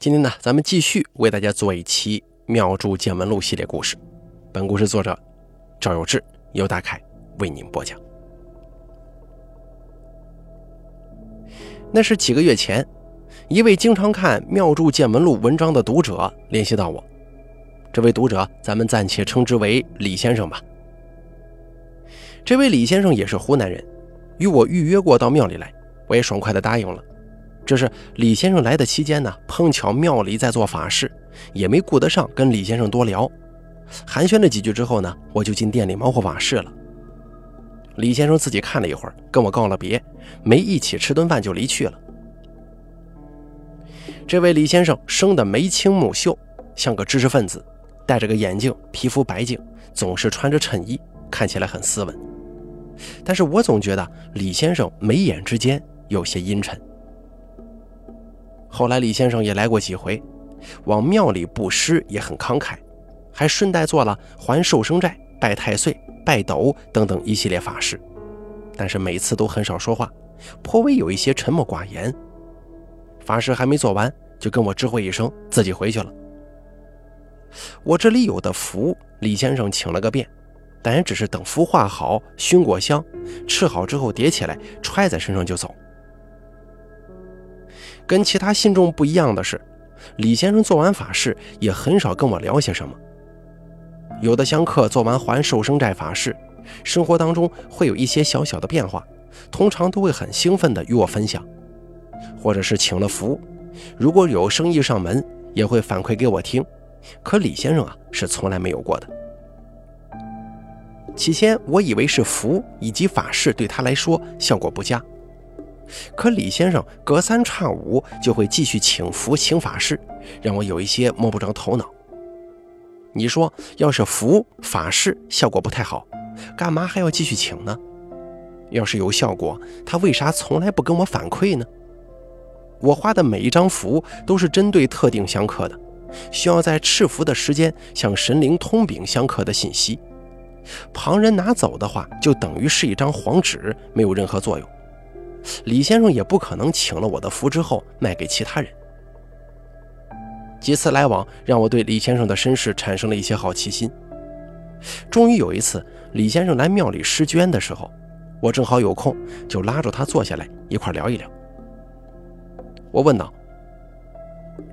今天呢，咱们继续为大家做一期《妙著见闻录》系列故事。本故事作者赵有志、由大凯为您播讲。那是几个月前，一位经常看《妙著见闻录》文章的读者联系到我。这位读者，咱们暂且称之为李先生吧。这位李先生也是湖南人，与我预约过到庙里来，我也爽快的答应了。这是李先生来的期间呢，碰巧庙里在做法事，也没顾得上跟李先生多聊，寒暄了几句之后呢，我就进店里忙活法事了。李先生自己看了一会儿，跟我告了别，没一起吃顿饭就离去了。这位李先生生得眉清目秀，像个知识分子，戴着个眼镜，皮肤白净，总是穿着衬衣，看起来很斯文。但是我总觉得李先生眉眼之间有些阴沉。后来李先生也来过几回，往庙里布施也很慷慨，还顺带做了还寿生债、拜太岁、拜斗等等一系列法事，但是每次都很少说话，颇为有一些沉默寡言。法事还没做完，就跟我知会一声，自己回去了。我这里有的符，李先生请了个遍，但也只是等符画好、熏过香、吃好之后叠起来揣在身上就走。跟其他信众不一样的是，李先生做完法事也很少跟我聊些什么。有的香客做完还寿生债法事，生活当中会有一些小小的变化，通常都会很兴奋地与我分享，或者是请了福，如果有生意上门，也会反馈给我听。可李先生啊，是从来没有过的。起先我以为是福以及法事对他来说效果不佳。可李先生隔三差五就会继续请符请法事，让我有一些摸不着头脑。你说，要是符法事效果不太好，干嘛还要继续请呢？要是有效果，他为啥从来不跟我反馈呢？我画的每一张符都是针对特定相克的，需要在赐符的时间向神灵通禀相克的信息。旁人拿走的话，就等于是一张黄纸，没有任何作用。李先生也不可能请了我的符之后卖给其他人。几次来往让我对李先生的身世产生了一些好奇心。终于有一次，李先生来庙里施捐的时候，我正好有空，就拉着他坐下来一块聊一聊。我问道：“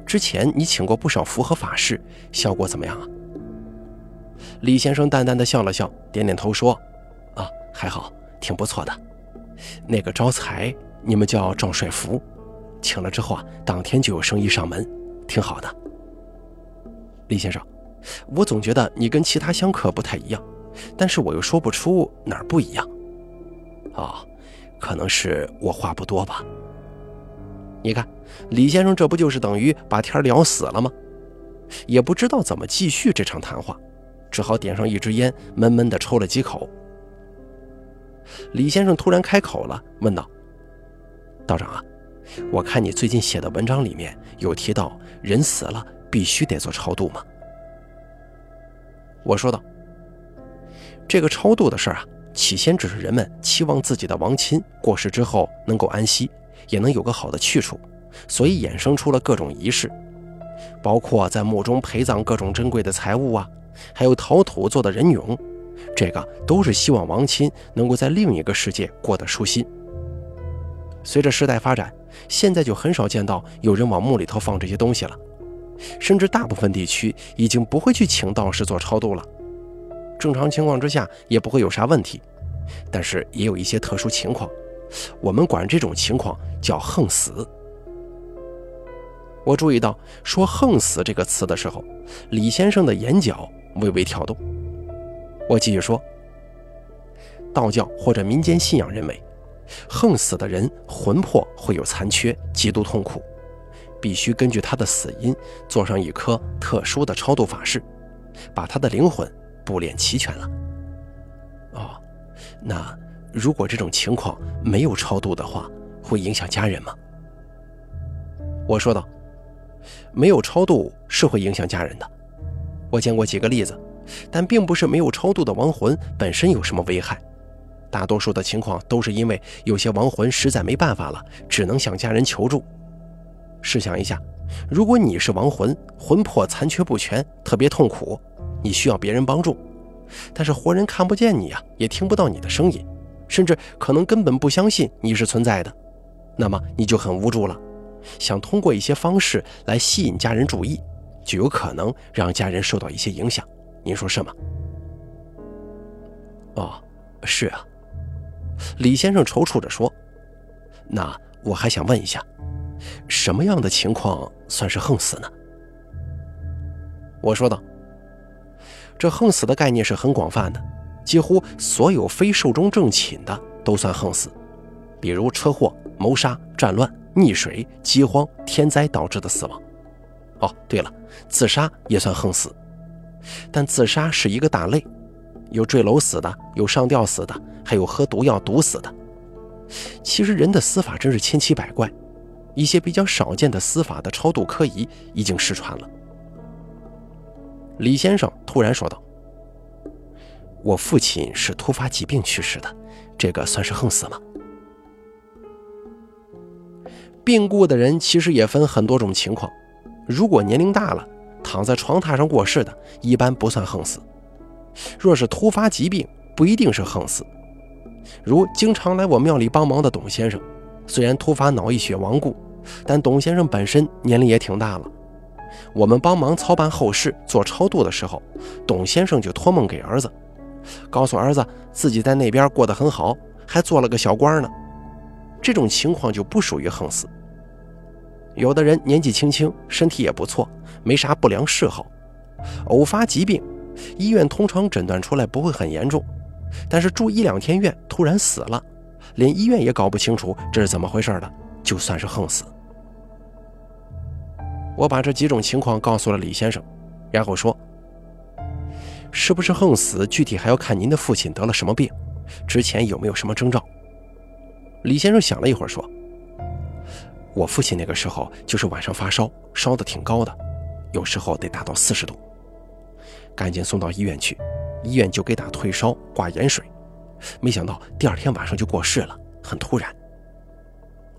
之前你请过不少符和法事，效果怎么样啊？”李先生淡淡的笑了笑，点点头说：“啊，还好，挺不错的。”那个招财，你们叫赵帅福，请了之后啊，当天就有生意上门，挺好的。李先生，我总觉得你跟其他香客不太一样，但是我又说不出哪儿不一样。哦，可能是我话不多吧。你看，李先生这不就是等于把天聊死了吗？也不知道怎么继续这场谈话，只好点上一支烟，闷闷地抽了几口。李先生突然开口了，问道：“道长啊，我看你最近写的文章里面有提到，人死了必须得做超度吗？”我说道：“这个超度的事儿啊，起先只是人们期望自己的亡亲过世之后能够安息，也能有个好的去处，所以衍生出了各种仪式，包括在墓中陪葬各种珍贵的财物啊，还有陶土做的人俑。”这个都是希望亡亲能够在另一个世界过得舒心。随着时代发展，现在就很少见到有人往墓里头放这些东西了，甚至大部分地区已经不会去请道士做超度了。正常情况之下也不会有啥问题，但是也有一些特殊情况，我们管这种情况叫横死。我注意到说“横死”这个词的时候，李先生的眼角微微跳动。我继续说，道教或者民间信仰认为，横死的人魂魄会有残缺，极度痛苦，必须根据他的死因做上一颗特殊的超度法事，把他的灵魂布练齐全了。哦，那如果这种情况没有超度的话，会影响家人吗？我说道，没有超度是会影响家人的，我见过几个例子。但并不是没有超度的亡魂本身有什么危害，大多数的情况都是因为有些亡魂实在没办法了，只能向家人求助。试想一下，如果你是亡魂，魂魄残缺不全，特别痛苦，你需要别人帮助，但是活人看不见你啊，也听不到你的声音，甚至可能根本不相信你是存在的，那么你就很无助了。想通过一些方式来吸引家人注意，就有可能让家人受到一些影响。您说是吗？哦，是啊。李先生踌躇着说：“那我还想问一下，什么样的情况算是横死呢？”我说道：“这横死的概念是很广泛的，几乎所有非寿终正寝的都算横死，比如车祸、谋杀、战乱。”溺水、饥荒、天灾导致的死亡。哦，对了，自杀也算横死，但自杀是一个大类，有坠楼死的，有上吊死的，还有喝毒药毒死的。其实人的死法真是千奇百怪，一些比较少见的死法的超度科仪已经失传了。李先生突然说道：“我父亲是突发疾病去世的，这个算是横死吗？”病故的人其实也分很多种情况，如果年龄大了，躺在床榻上过世的，一般不算横死；若是突发疾病，不一定是横死。如经常来我庙里帮忙的董先生，虽然突发脑溢血亡故，但董先生本身年龄也挺大了。我们帮忙操办后事、做超度的时候，董先生就托梦给儿子，告诉儿子自己在那边过得很好，还做了个小官呢。这种情况就不属于横死。有的人年纪轻轻，身体也不错，没啥不良嗜好，偶发疾病，医院通常诊断出来不会很严重，但是住一两天院突然死了，连医院也搞不清楚这是怎么回事的，就算是横死。我把这几种情况告诉了李先生，然后说：“是不是横死，具体还要看您的父亲得了什么病，之前有没有什么征兆。”李先生想了一会儿说。我父亲那个时候就是晚上发烧，烧得挺高的，有时候得达到四十度，赶紧送到医院去，医院就给打退烧、挂盐水，没想到第二天晚上就过世了，很突然。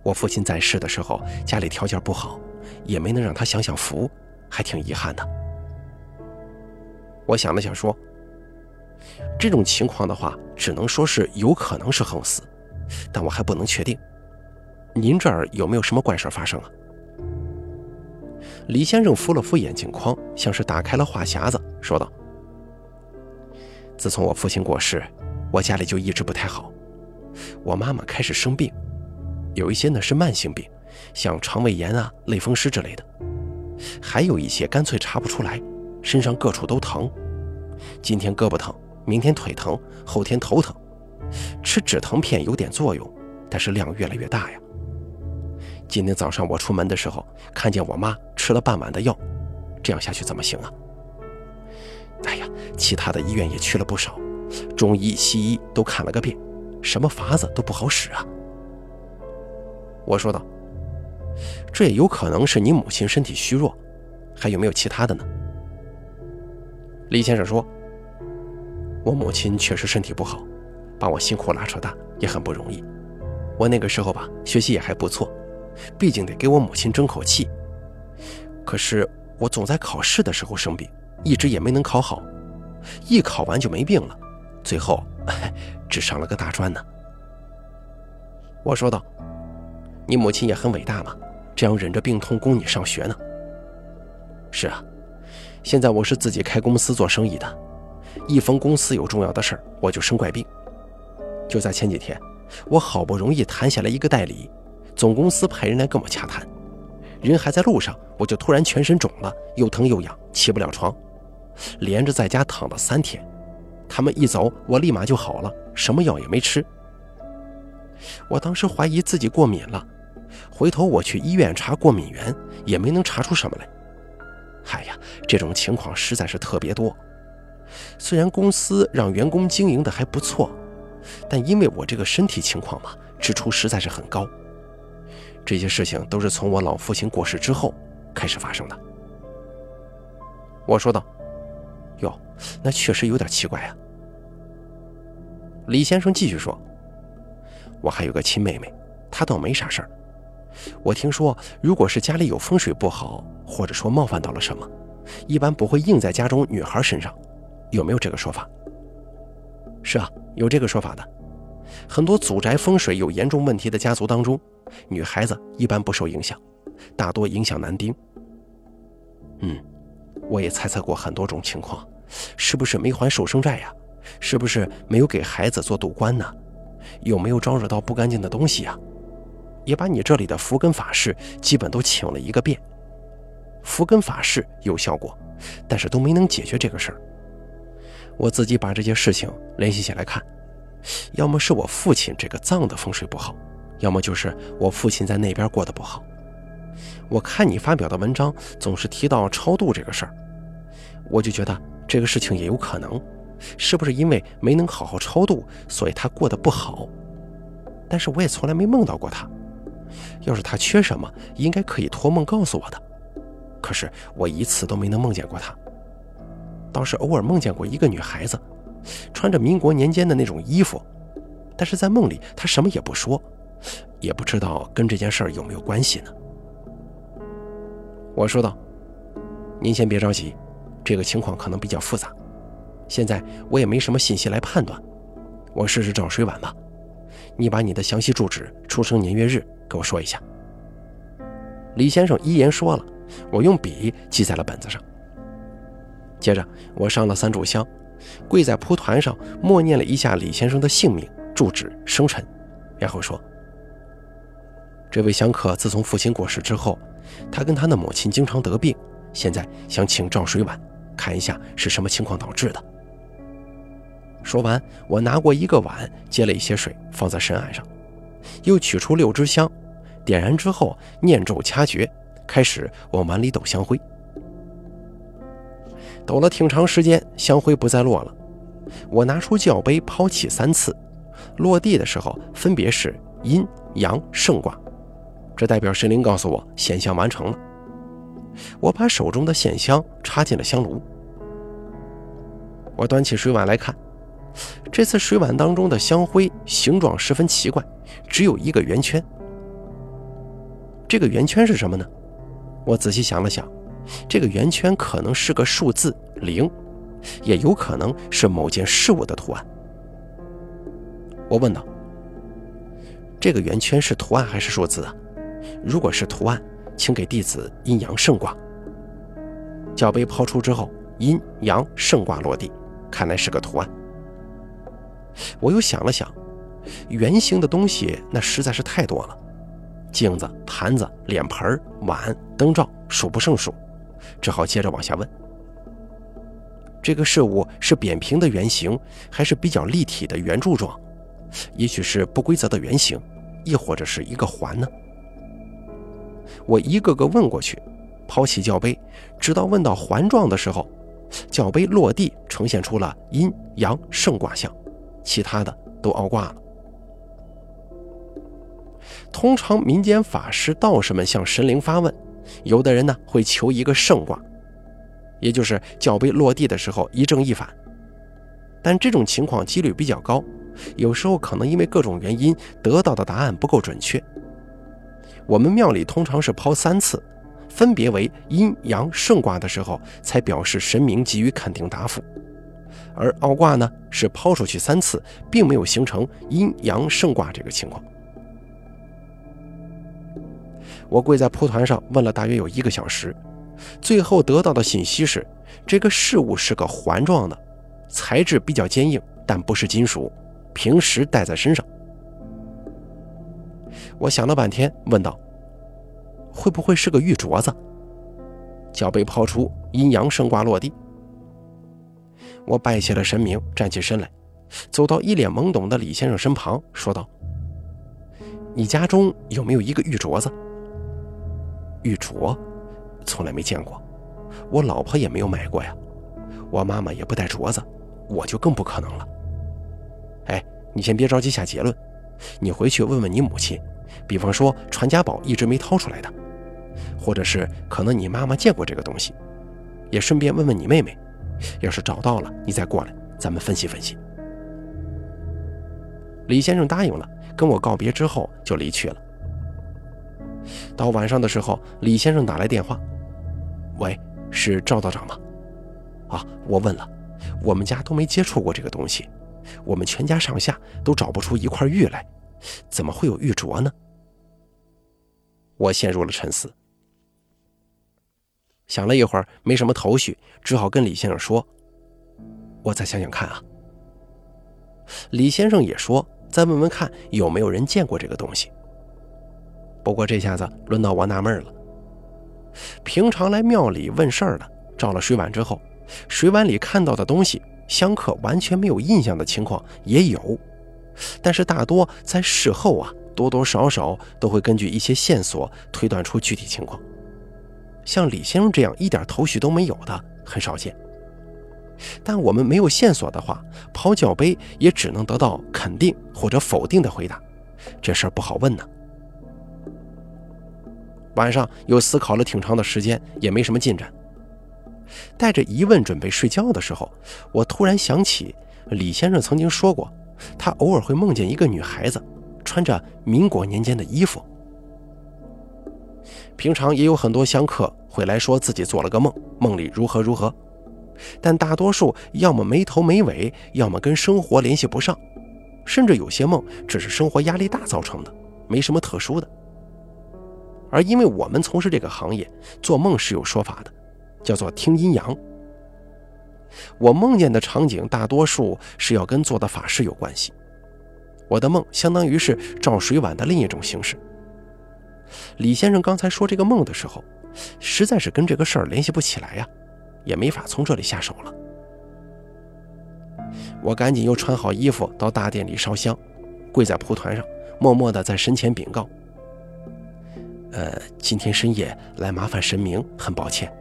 我父亲在世的时候家里条件不好，也没能让他享享福，还挺遗憾的。我想了想说，这种情况的话，只能说是有可能是横死，但我还不能确定。您这儿有没有什么怪事发生啊？李先生扶了扶眼镜框，像是打开了话匣子，说道：“自从我父亲过世，我家里就一直不太好。我妈妈开始生病，有一些呢是慢性病，像肠胃炎啊、类风湿之类的；还有一些干脆查不出来，身上各处都疼。今天胳膊疼，明天腿疼，后天头疼。吃止疼片有点作用，但是量越来越大呀。”今天早上我出门的时候，看见我妈吃了半碗的药，这样下去怎么行啊？哎呀，其他的医院也去了不少，中医、西医都看了个遍，什么法子都不好使啊。我说道：“这也有可能是你母亲身体虚弱，还有没有其他的呢？”李先生说：“我母亲确实身体不好，把我辛苦拉扯大也很不容易。我那个时候吧，学习也还不错。”毕竟得给我母亲争口气，可是我总在考试的时候生病，一直也没能考好，一考完就没病了，最后 只上了个大专呢。我说道：“你母亲也很伟大嘛，这样忍着病痛供你上学呢。”是啊，现在我是自己开公司做生意的，一逢公司有重要的事儿，我就生怪病。就在前几天，我好不容易谈下来一个代理。总公司派人来跟我洽谈，人还在路上，我就突然全身肿了，又疼又痒，起不了床，连着在家躺了三天。他们一走，我立马就好了，什么药也没吃。我当时怀疑自己过敏了，回头我去医院查过敏源，也没能查出什么来。哎呀，这种情况实在是特别多。虽然公司让员工经营的还不错，但因为我这个身体情况嘛，支出实在是很高。这些事情都是从我老父亲过世之后开始发生的。我说道：“哟，那确实有点奇怪啊。”李先生继续说：“我还有个亲妹妹，她倒没啥事儿，我听说，如果是家里有风水不好，或者说冒犯到了什么，一般不会硬在家中女孩身上，有没有这个说法？是啊，有这个说法的。很多祖宅风水有严重问题的家族当中，女孩子一般不受影响，大多影响男丁。嗯，我也猜测过很多种情况，是不是没还守生债呀？是不是没有给孩子做赌官呢？有没有招惹到不干净的东西呀？也把你这里的福根法事基本都请了一个遍。福根法事有效果，但是都没能解决这个事儿。我自己把这些事情联系起来看，要么是我父亲这个葬的风水不好，要么就是我父亲在那边过得不好。我看你发表的文章总是提到超度这个事儿，我就觉得这个事情也有可能。是不是因为没能好好超度，所以他过得不好？但是我也从来没梦到过他。要是他缺什么，应该可以托梦告诉我的。可是我一次都没能梦见过他，倒是偶尔梦见过一个女孩子，穿着民国年间的那种衣服，但是在梦里他什么也不说，也不知道跟这件事儿有没有关系呢。我说道：“您先别着急，这个情况可能比较复杂。”现在我也没什么信息来判断，我试试找水碗吧。你把你的详细住址、出生年月日给我说一下。李先生一言说了，我用笔记在了本子上。接着我上了三炷香，跪在蒲团上默念了一下李先生的姓名、住址、生辰，然后说：“这位香客自从父亲过世之后，他跟他的母亲经常得病，现在想请照水碗，看一下是什么情况导致的。”说完，我拿过一个碗，接了一些水，放在神案上，又取出六支香，点燃之后念咒掐诀，开始往碗里抖香灰。抖了挺长时间，香灰不再落了。我拿出教杯抛起三次，落地的时候分别是阴阳圣卦，这代表神灵告诉我显香完成了。我把手中的线香插进了香炉，我端起水碗来看。这次水碗当中的香灰形状十分奇怪，只有一个圆圈。这个圆圈是什么呢？我仔细想了想，这个圆圈可能是个数字零，也有可能是某件事物的图案。我问道：“这个圆圈是图案还是数字啊？如果是图案，请给弟子阴阳圣卦。”脚杯抛出之后，阴阳圣卦落地，看来是个图案。我又想了想，圆形的东西那实在是太多了，镜子、盘子、脸盆、碗、灯罩数不胜数，只好接着往下问：这个事物是扁平的圆形，还是比较立体的圆柱状？也许是不规则的圆形，亦或者是一个环呢？我一个个问过去，抛起教杯，直到问到环状的时候，教杯落地，呈现出了阴阳圣卦象。其他的都凹挂了。通常民间法师、道士们向神灵发问，有的人呢会求一个圣卦，也就是脚杯落地的时候一正一反。但这种情况几率比较高，有时候可能因为各种原因得到的答案不够准确。我们庙里通常是抛三次，分别为阴阳圣卦的时候，才表示神明给予肯定答复。而凹卦呢，是抛出去三次，并没有形成阴阳圣卦这个情况。我跪在蒲团上问了大约有一个小时，最后得到的信息是，这个事物是个环状的，材质比较坚硬，但不是金属，平时戴在身上。我想了半天，问道：“会不会是个玉镯子？”脚被抛出，阴阳圣卦落地。我拜谢了神明，站起身来，走到一脸懵懂的李先生身旁，说道：“你家中有没有一个玉镯子？玉镯，从来没见过，我老婆也没有买过呀。我妈妈也不戴镯子，我就更不可能了。哎，你先别着急下结论，你回去问问你母亲，比方说传家宝一直没掏出来的，或者是可能你妈妈见过这个东西，也顺便问问你妹妹。”要是找到了，你再过来，咱们分析分析。李先生答应了，跟我告别之后就离去了。到晚上的时候，李先生打来电话：“喂，是赵道长吗？啊，我问了，我们家都没接触过这个东西，我们全家上下都找不出一块玉来，怎么会有玉镯呢？”我陷入了沉思，想了一会儿，没什么头绪，只好跟李先生说：“我再想想看啊。”李先生也说：“再问问看，有没有人见过这个东西。”不过这下子轮到我纳闷了。平常来庙里问事儿的，照了水碗之后，水碗里看到的东西，香客完全没有印象的情况也有，但是大多在事后啊。多多少少都会根据一些线索推断出具体情况，像李先生这样一点头绪都没有的很少见。但我们没有线索的话，抛脚杯也只能得到肯定或者否定的回答，这事儿不好问呢。晚上又思考了挺长的时间，也没什么进展。带着疑问准备睡觉的时候，我突然想起李先生曾经说过，他偶尔会梦见一个女孩子。穿着民国年间的衣服，平常也有很多香客会来说自己做了个梦，梦里如何如何，但大多数要么没头没尾，要么跟生活联系不上，甚至有些梦只是生活压力大造成的，没什么特殊的。而因为我们从事这个行业，做梦是有说法的，叫做听阴阳。我梦见的场景大多数是要跟做的法事有关系。我的梦相当于是照水碗的另一种形式。李先生刚才说这个梦的时候，实在是跟这个事儿联系不起来呀，也没法从这里下手了。我赶紧又穿好衣服到大殿里烧香，跪在蒲团上，默默地在神前禀告：“呃，今天深夜来麻烦神明，很抱歉，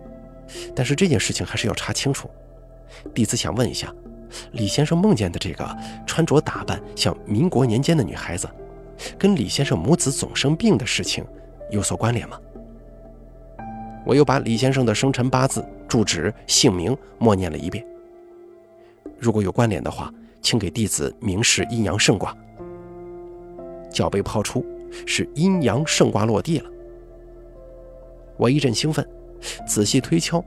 但是这件事情还是要查清楚。弟子想问一下。”李先生梦见的这个穿着打扮像民国年间的女孩子，跟李先生母子总生病的事情有所关联吗？我又把李先生的生辰八字、住址、姓名默念了一遍。如果有关联的话，请给弟子明示阴阳圣卦。脚被抛出，是阴阳圣卦落地了。我一阵兴奋，仔细推敲。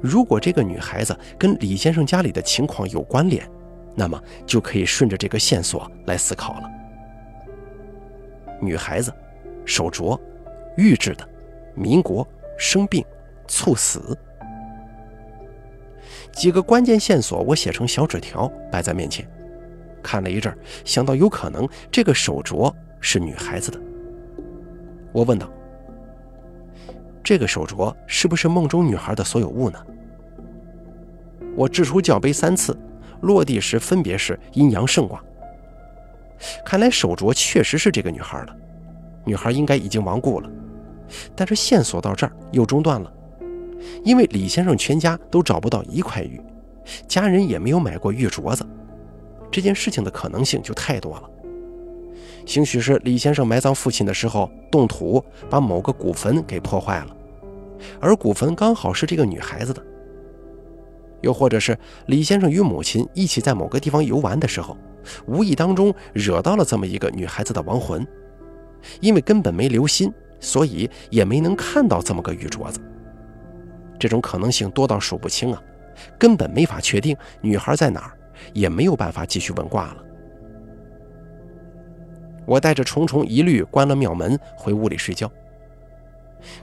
如果这个女孩子跟李先生家里的情况有关联，那么就可以顺着这个线索来思考了。女孩子，手镯，玉制的，民国，生病，猝死。几个关键线索我写成小纸条摆在面前，看了一阵，想到有可能这个手镯是女孩子的，我问道。这个手镯是不是梦中女孩的所有物呢？我掷出教杯三次，落地时分别是阴阳圣卦。看来手镯确实是这个女孩的，女孩应该已经亡故了。但是线索到这儿又中断了，因为李先生全家都找不到一块玉，家人也没有买过玉镯子，这件事情的可能性就太多了。兴许是李先生埋葬父亲的时候动土，把某个古坟给破坏了，而古坟刚好是这个女孩子的。又或者是李先生与母亲一起在某个地方游玩的时候，无意当中惹到了这么一个女孩子的亡魂，因为根本没留心，所以也没能看到这么个玉镯子。这种可能性多到数不清啊，根本没法确定女孩在哪儿，也没有办法继续问卦了。我带着重重疑虑关了庙门，回屋里睡觉。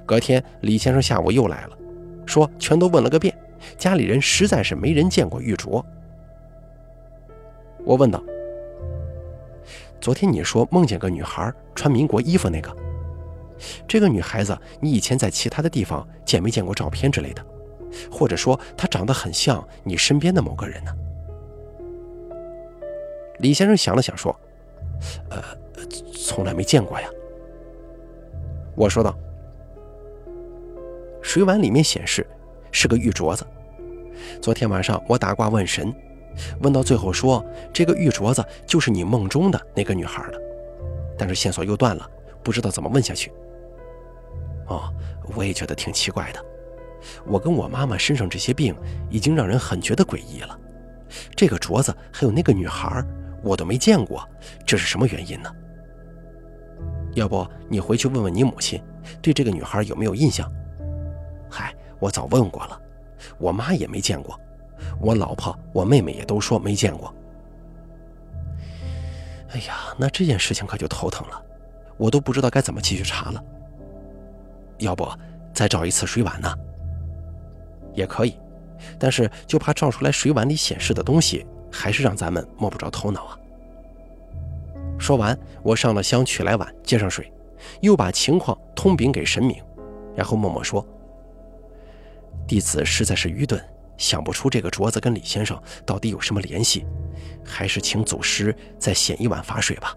隔天，李先生下午又来了，说全都问了个遍，家里人实在是没人见过玉镯。我问道：“昨天你说梦见个女孩穿民国衣服那个，这个女孩子你以前在其他的地方见没见过照片之类的？或者说她长得很像你身边的某个人呢？”李先生想了想说：“呃。”从来没见过呀，我说道。水碗里面显示是个玉镯子。昨天晚上我打卦问神，问到最后说这个玉镯子就是你梦中的那个女孩的，但是线索又断了，不知道怎么问下去。哦，我也觉得挺奇怪的。我跟我妈妈身上这些病已经让人很觉得诡异了，这个镯子还有那个女孩，我都没见过，这是什么原因呢？要不你回去问问你母亲，对这个女孩有没有印象？嗨，我早问过了，我妈也没见过，我老婆、我妹妹也都说没见过。哎呀，那这件事情可就头疼了，我都不知道该怎么继续查了。要不再找一次水碗呢？也可以，但是就怕照出来水碗里显示的东西，还是让咱们摸不着头脑啊。说完，我上了香，取来碗，接上水，又把情况通禀给神明，然后默默说：“弟子实在是愚钝，想不出这个镯子跟李先生到底有什么联系，还是请祖师再显一碗法水吧。”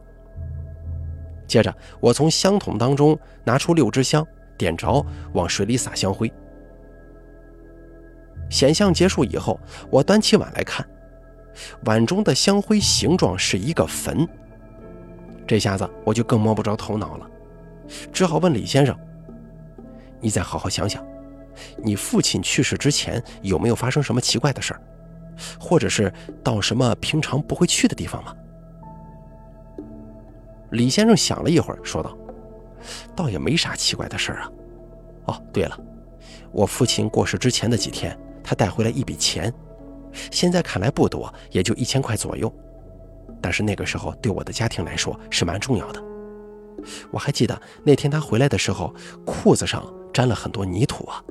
接着，我从香桶当中拿出六支香，点着，往水里撒香灰。显像结束以后，我端起碗来看，碗中的香灰形状是一个坟。这下子我就更摸不着头脑了，只好问李先生：“你再好好想想，你父亲去世之前有没有发生什么奇怪的事儿，或者是到什么平常不会去的地方吗？”李先生想了一会儿，说道：“倒也没啥奇怪的事儿啊。哦，对了，我父亲过世之前的几天，他带回来一笔钱，现在看来不多，也就一千块左右。”但是那个时候对我的家庭来说是蛮重要的。我还记得那天他回来的时候，裤子上沾了很多泥土啊。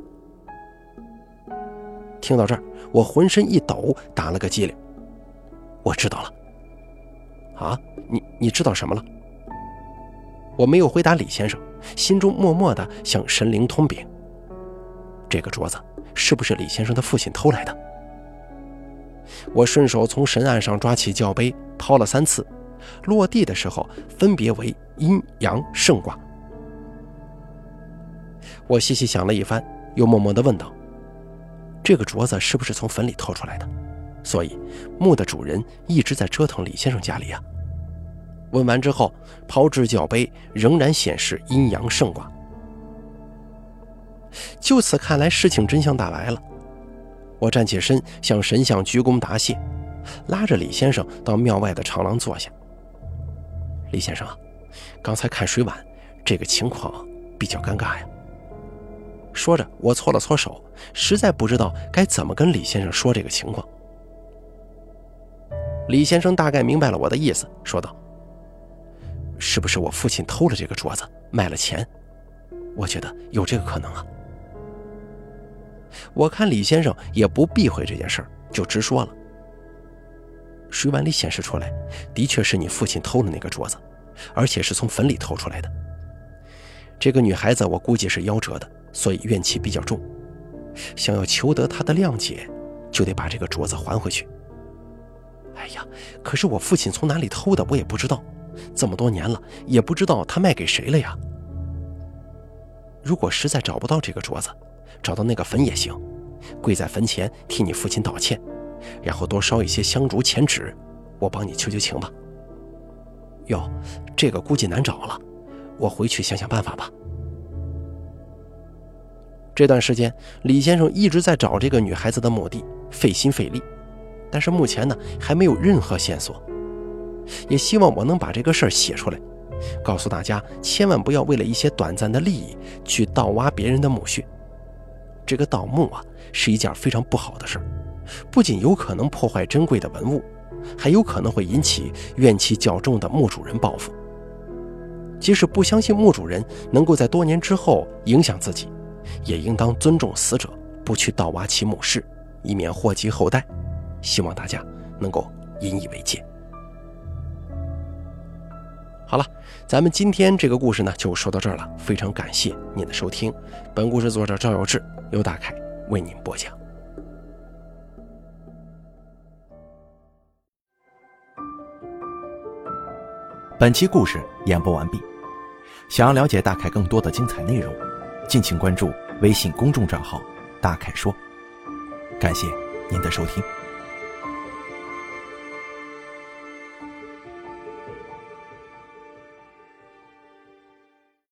听到这儿，我浑身一抖，打了个激灵。我知道了。啊，你你知道什么了？我没有回答李先生，心中默默的向神灵通禀：这个镯子是不是李先生的父亲偷来的？我顺手从神案上抓起教杯。抛了三次，落地的时候分别为阴阳圣卦。我细细想了一番，又默默地问道：“这个镯子是不是从坟里偷出来的？所以墓的主人一直在折腾李先生家里啊？”问完之后，抛掷脚杯，仍然显示阴阳盛卦。就此看来，事情真相大白了。我站起身，向神像鞠躬答谢。拉着李先生到庙外的长廊坐下。李先生，刚才看水碗，这个情况比较尴尬呀。说着，我搓了搓手，实在不知道该怎么跟李先生说这个情况。李先生大概明白了我的意思，说道：“是不是我父亲偷了这个镯子，卖了钱？我觉得有这个可能啊。”我看李先生也不避讳这件事儿，就直说了。水碗里显示出来，的确是你父亲偷了那个镯子，而且是从坟里偷出来的。这个女孩子，我估计是夭折的，所以怨气比较重。想要求得他的谅解，就得把这个镯子还回去。哎呀，可是我父亲从哪里偷的，我也不知道。这么多年了，也不知道他卖给谁了呀。如果实在找不到这个镯子，找到那个坟也行，跪在坟前替你父亲道歉。然后多烧一些香烛钱纸，我帮你求求情吧。哟，这个估计难找了，我回去想想办法吧。这段时间，李先生一直在找这个女孩子的墓地，费心费力，但是目前呢还没有任何线索。也希望我能把这个事儿写出来，告诉大家千万不要为了一些短暂的利益去盗挖别人的墓穴。这个盗墓啊，是一件非常不好的事儿。不仅有可能破坏珍贵的文物，还有可能会引起怨气较重的墓主人报复。即使不相信墓主人能够在多年之后影响自己，也应当尊重死者，不去盗挖其墓室，以免祸及后代。希望大家能够引以为戒。好了，咱们今天这个故事呢就说到这儿了，非常感谢您的收听。本故事作者赵有志，由大凯为您播讲。本期故事演播完毕。想要了解大凯更多的精彩内容，敬请关注微信公众账号“大凯说”。感谢您的收听。